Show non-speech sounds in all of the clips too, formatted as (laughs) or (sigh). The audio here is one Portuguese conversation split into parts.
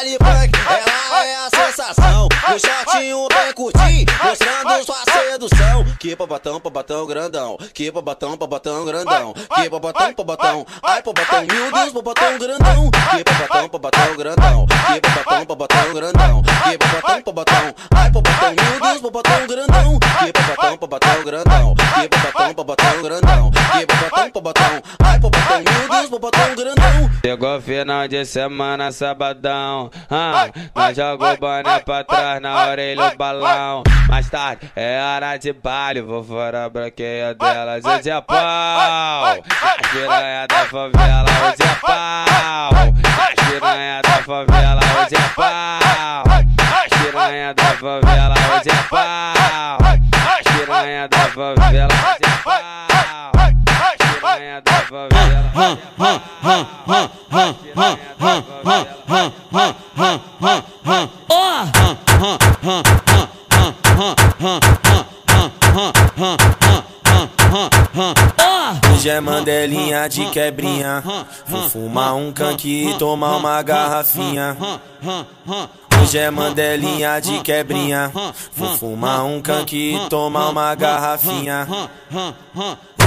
baile funk, ela é a sensação. O shortinho bem curtinho, mostrando sua sedução. Que babatão, babatão grandão. Que babatão, babatão grandão. Que babatão, babatão. Ai, babatão, meu Deus, babatão grandão. Que babatão, babatão grandão. Que babatão, babatão grandão. Que babatão, babatão. Ai, babatão, meu Deus, babatão grandão. Que babatão, babatão grandão. Que babatão, babatão grandão. Que babatão, babatão. Ai, babatão, meu Deus, babatão grandão. Chegou final de semana, sabadão. Ah, nós jogou boné pra trás na orelha o balão. Mais tarde é hora de baile, vou fora a branqueia delas. Hoje é pau, a piranha da favela, hoje é pau. A piranha da favela, hoje é pau. A piranha da favela, hoje é pau. A piranha da favela, hoje é pau. Hoje é mandelinha de quebrinha. Vou fumar um canque e tomar uma garrafinha. Hoje é mandelinha de quebrinha. Vou fumar um canque e tomar uma garrafinha.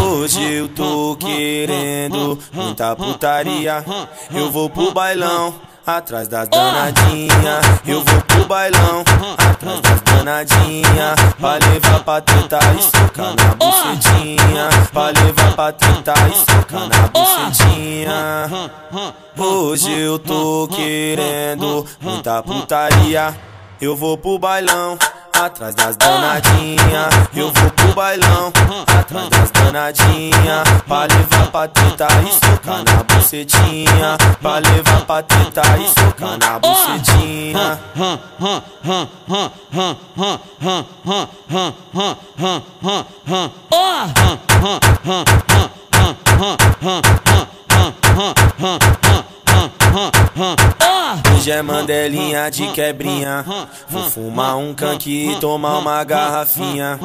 Hoje eu tô querendo muita putaria. Eu vou pro bailão. Atrás das danadinha, eu vou pro bailão. Atrás das danadinha, pra levar pra tentar e socar na bucetinha. Pra levar pra tentar e na bucetinha. Hoje eu tô querendo muita putaria. Eu vou pro bailão. Atrás das danadinha, eu vou pro bailão. Atrás das danadinha, pra levar pra tentar e socar na bucetinha. Pra levar pra tentar e socar na bucetinha. Hoje é mandelinha de quebrinha. Vou fumar um canque e tomar uma garrafinha.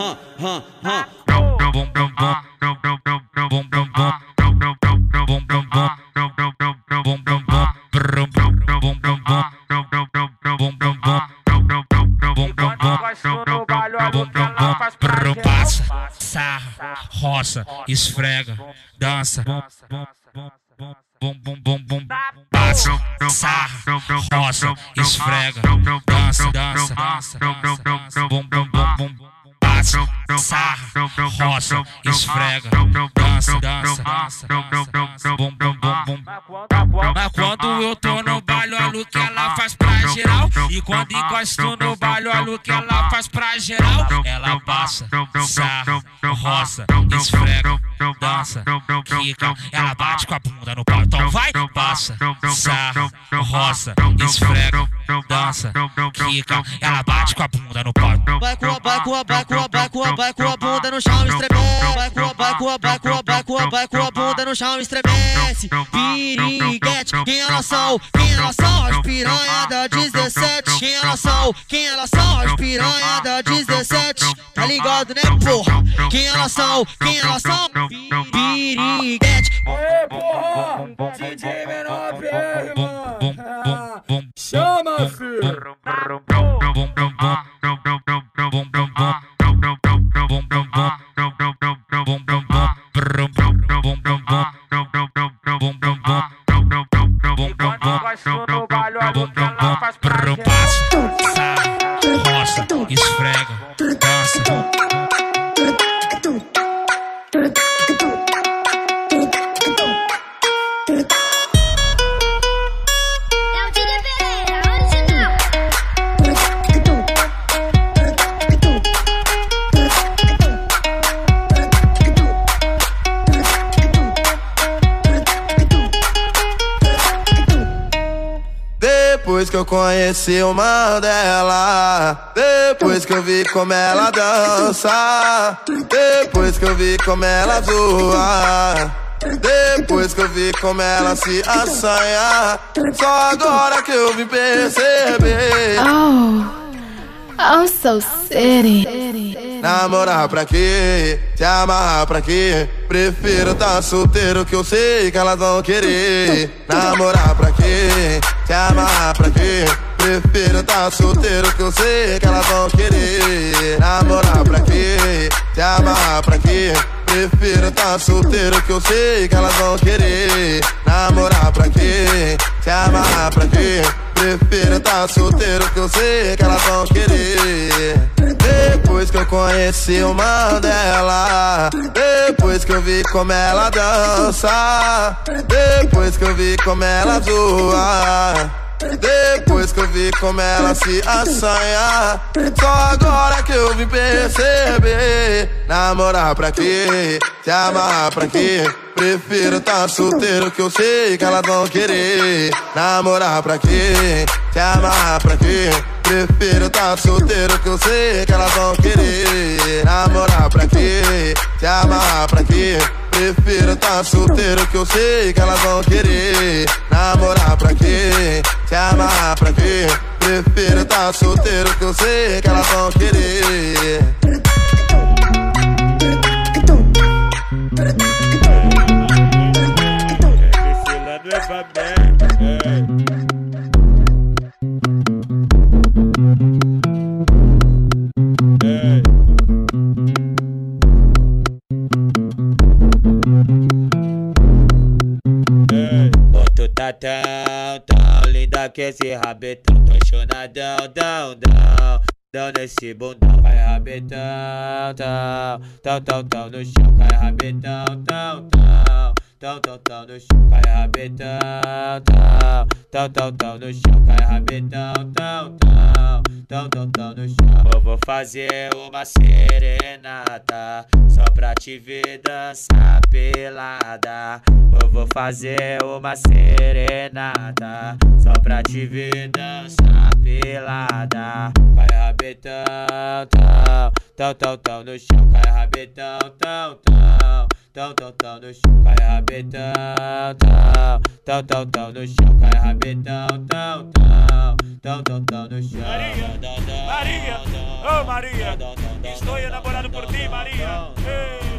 Passa, sarra, roça, esfrega, dança. Bum, bum, bum, bum, passa, sarra, roça, esfrega, dança, dança, dança, bum, bum, bum, bum, passa, sarra, roça, esfrega, dança, dança, dança, bum, bum, bum, bum. Mas quando eu tô no baile, olha o que ela faz pra geral. E quando encosto no baile, olha o que ela faz pra geral. Ela passa, sarra, roça, esfrega, dança, quica. Ela bate com a bunda no pau. Então vai, passa, sarra, roça, esfrega, dança, quica. Ela bate com a bunda no pau. Vai com a, vai com a, vai com a, vai com a, vai com a bunda no chão, estremece. Vai com a, vai com a, vai com a, vai com a, vai com a bunda no chão, estremece. Piriguete, quem elas são? Quem elas são? As piranha da 17. Quem elas são? Quem elas são? As piranha da 17. Tá ligado, né, porra? Quem elas são? Quem elas são? Piriguete. Aê, porra! DJ menor PM, mano! Chama, filho! Passa, sarra, roça, conheci o Mandela. Depois que eu vi como ela dança. Depois que eu vi como ela zoa. Depois que eu vi como ela se assanha. Só agora que eu vim perceber. Oh. I'm so city. Namorar pra quê? Se amarrar pra quê? Prefiro tá solteiro que eu sei que elas vão querer. Namorar pra quê? Se amarrar pra quê? Prefiro tá solteiro que eu sei que elas vão querer. Namorar pra quê? Se amarrar pra quê? Prefiro tá solteiro que eu sei que elas vão querer. Namorar pra quê? Se amarrar pra quê? Prefiro tá solteiro que eu sei que elas vão querer. Depois que eu conheci o Mandela. Depois que eu vi como ela dança. Depois que eu vi como ela zoa. Depois que eu vi como ela se assanha Só agora que eu vim perceber Namorar pra quê? Se amarrar pra quê? Prefiro tá solteiro que eu sei que elas vão querer Namorar pra quê? Se amarrar pra quê? Prefiro tá solteiro que eu sei que elas vão querer Namorar pra quê? Se amarrar pra quê? Prefiro tá solteiro que eu sei que elas vão querer Namorar pra quê? Se amarrar pra quê? Prefiro tá solteiro que eu sei que elas vão querer Ô, tão linda que esse rabetão Tô chonadão, dão, dão Dão nesse bundão Vai rabetão, tão Tão, tão, tão no chão Cai rabetão, tão, tão Tão, tão, tão no chão Cai rabetão, tão Tão, tão, tão no chão Cai rabetão, tão, tão Tão, tão, tão no chão. Eu vou fazer uma serenata Só pra te ver dançar pelada. Eu vou fazer uma serenata Só pra te ver dançar pelada. Vai rabetão, tão Tão, tão, tão no chão Cai rabetão, tão, tão Tão, tão, tão no chão Cai rabetão, tão Tão, tão, tão no chão Cai rabetão, tão, tão Tão, tão, tão no chão Maria, Maria, oh Maria, estou enamorado por ti, Maria. Ei.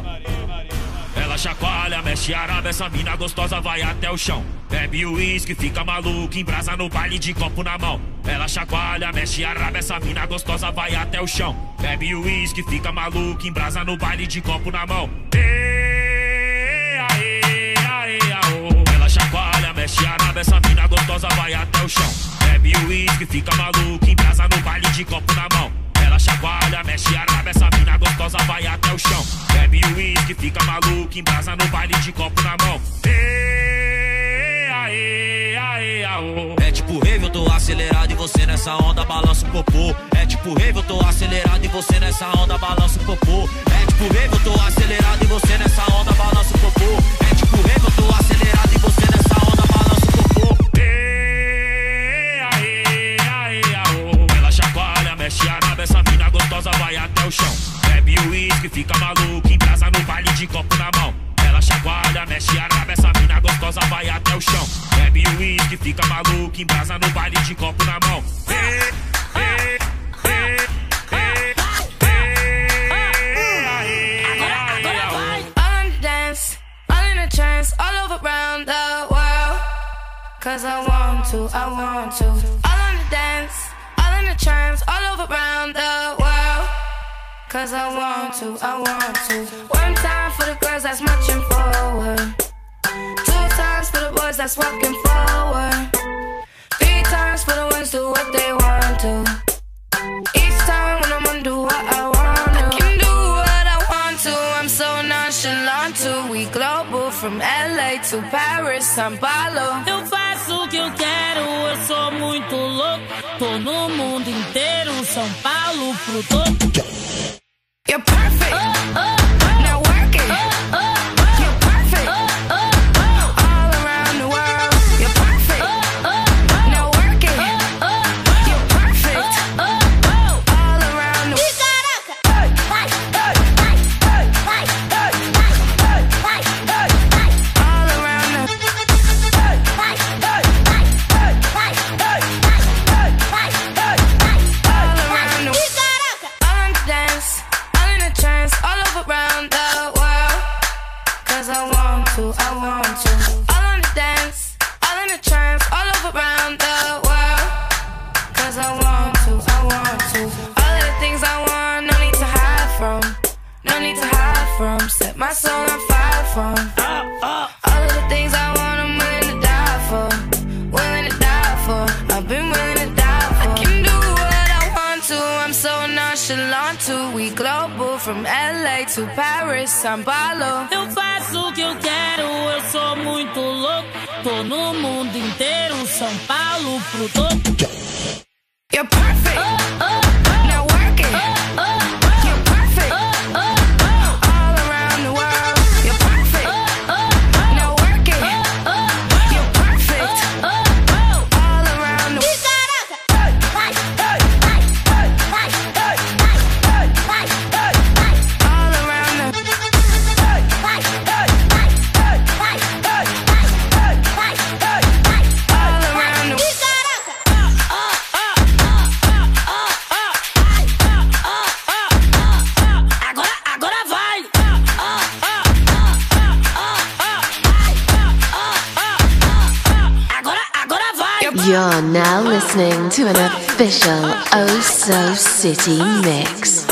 Ela chacoalha, mexe araba, essa mina gostosa vai até o chão. Bebe uísque, fica maluca, embrasa no baile de copo na mão. Ela chacoalha, mexe araba, essa mina gostosa vai até o chão. Bebe uísque, fica maluca, embrasa no baile de copo na mão. Ê, chacoalha, mexe araba, essa mina gostosa vai até o chão. Bebe uísque, fica maluca, embrasa no baile de copo na mão. Ela chacoalha, mexe araba, essa mina gostosa vai até o chão. Bebe uísque, fica maluca, embrasa no baile de copo na mão. Ê, aê, aê, aô. É tipo rave, eu tô acelerado e você nessa onda balança o popô. É tipo rave, eu tô acelerado e você nessa onda balança o popô. É tipo rave, eu tô acelerado e você nessa onda balança o popô. É tipo rave, eu tô acelerado e você nessa gostosa vai até o chão. Bebe uísque, fica maluca, embrasa no baile de copo na mão. Ela chacoalha, mexe araba, essa mina gostosa vai até o chão. Bebe uísque, fica maluca, embrasa no baile de copo na mão. Ê, ê, ê, ê, ê, aê, aê, aô. I wanna dance, all in a trance, all over around the world. Cause I want to, I want to. All on the dance, all over around the world. Cause I want to, I want to. One time for the girls that's marching forward. Two times for the boys that's walking forward. Three times for the ones do what they want to. Each time when I'm undo what I want to. I can do what I want to. I'm so nonchalant too. We global from LA to Paris, São Paulo. Quero, eu sou muito louco. Tô no mundo inteiro, São Paulo pro todo. You're perfect. Now to Paris, São Paulo. Eu faço o que eu quero, eu sou muito louco. Tô no mundo inteiro, São Paulo pro topo. So City Mix.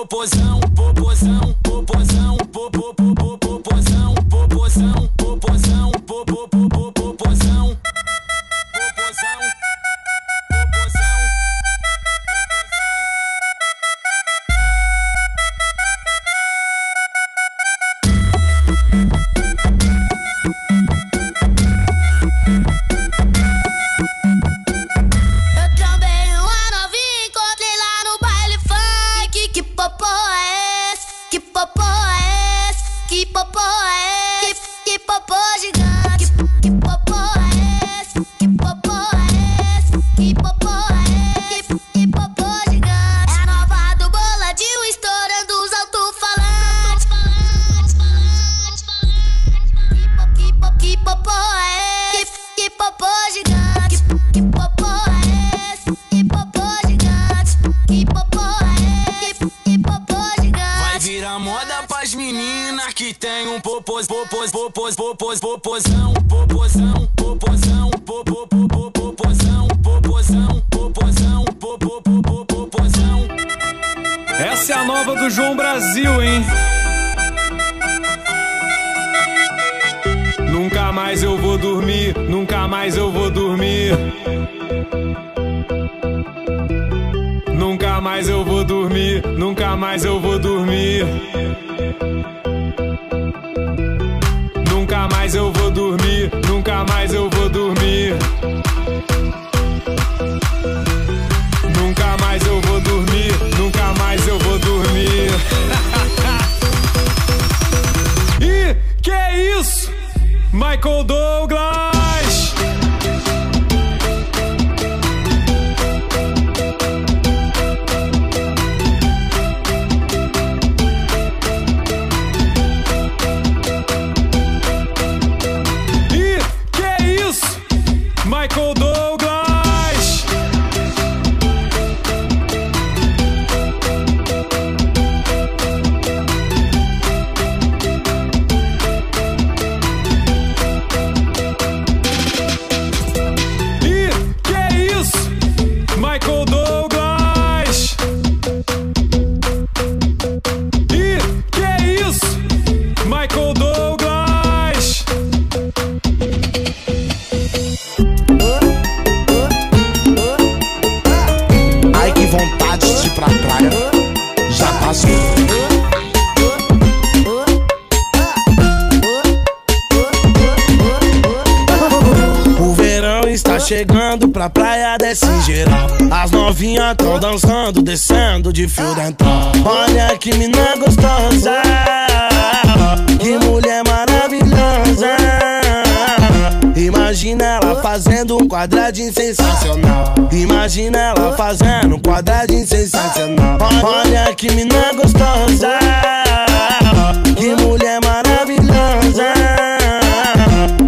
oposição. popos, popos, popozão, popozão, popozão, popopopopozão, popozão, popozão, pozão. Essa é a nova do João Brasil, hein? Nunca mais eu vou dormir, nunca mais eu vou dormir. Nunca mais eu vou dormir, nunca mais eu vou dormir. dormir, nunca mais eu vou dormir. Nunca mais eu vou dormir, nunca mais eu vou dormir. (laughs) e que é isso? Michael Douglas! Pra praia desse geral. As novinhas tão dançando, descendo de fio dental. Olha que mina gostosa, que mulher maravilhosa. Imagina ela fazendo um quadradinho sensacional. Imagina ela fazendo um quadradinho sensacional. Olha que mina gostosa, que mulher maravilhosa.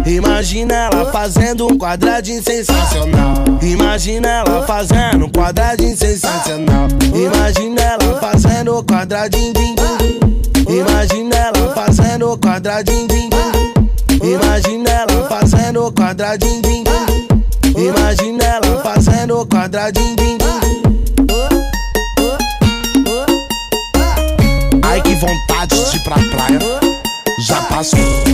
Imagina ela fazendo um quadradinho sensacional. Imagina ela fazendo um quadradinho sensacional. Imagina ela fazendo um quadradinho. din, din. Imagina ela fazendo um quadradinho. din, din. Imagina ela fazendo um quadradinho. din, din. Imagina ela fazendo um quadradinho. din, din. Ai que vontade de ir pra praia. Já passou.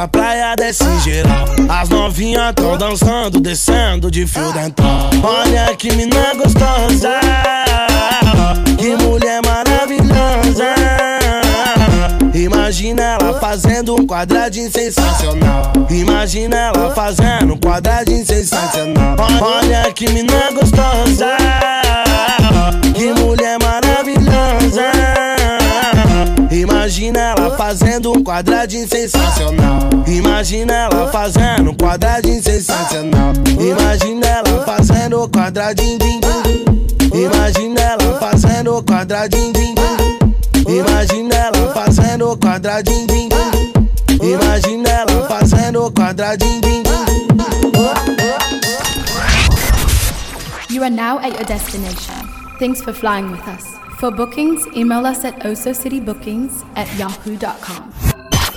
Pra praia desse geral. As novinhas tão dançando, descendo de fio dental. Olha que mina gostosa, que mulher maravilhosa. Imagina ela fazendo um quadradinho sensacional. Imagina ela fazendo um quadradinho sensacional. Olha que mina gostosa, que mulher maravilhosa. Imagina ela fazendo um quadradinho sensacional. Imagina ela fazendo um quadradinho sensacional. Imagina ela fazendo um quadradinho. din, din. Imagina ela fazendo um quadradinho. din, din. Imagina ela fazendo um quadradinho. din, din. Imagina ela fazendo um quadradinho. din, din. You are now at your destination. Thanks for flying with us. For bookings, email us at osocitybookings at yahoo.com.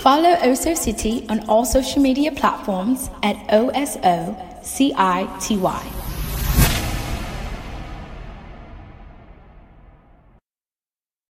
Follow Oso City on all social media platforms at OSO CITY.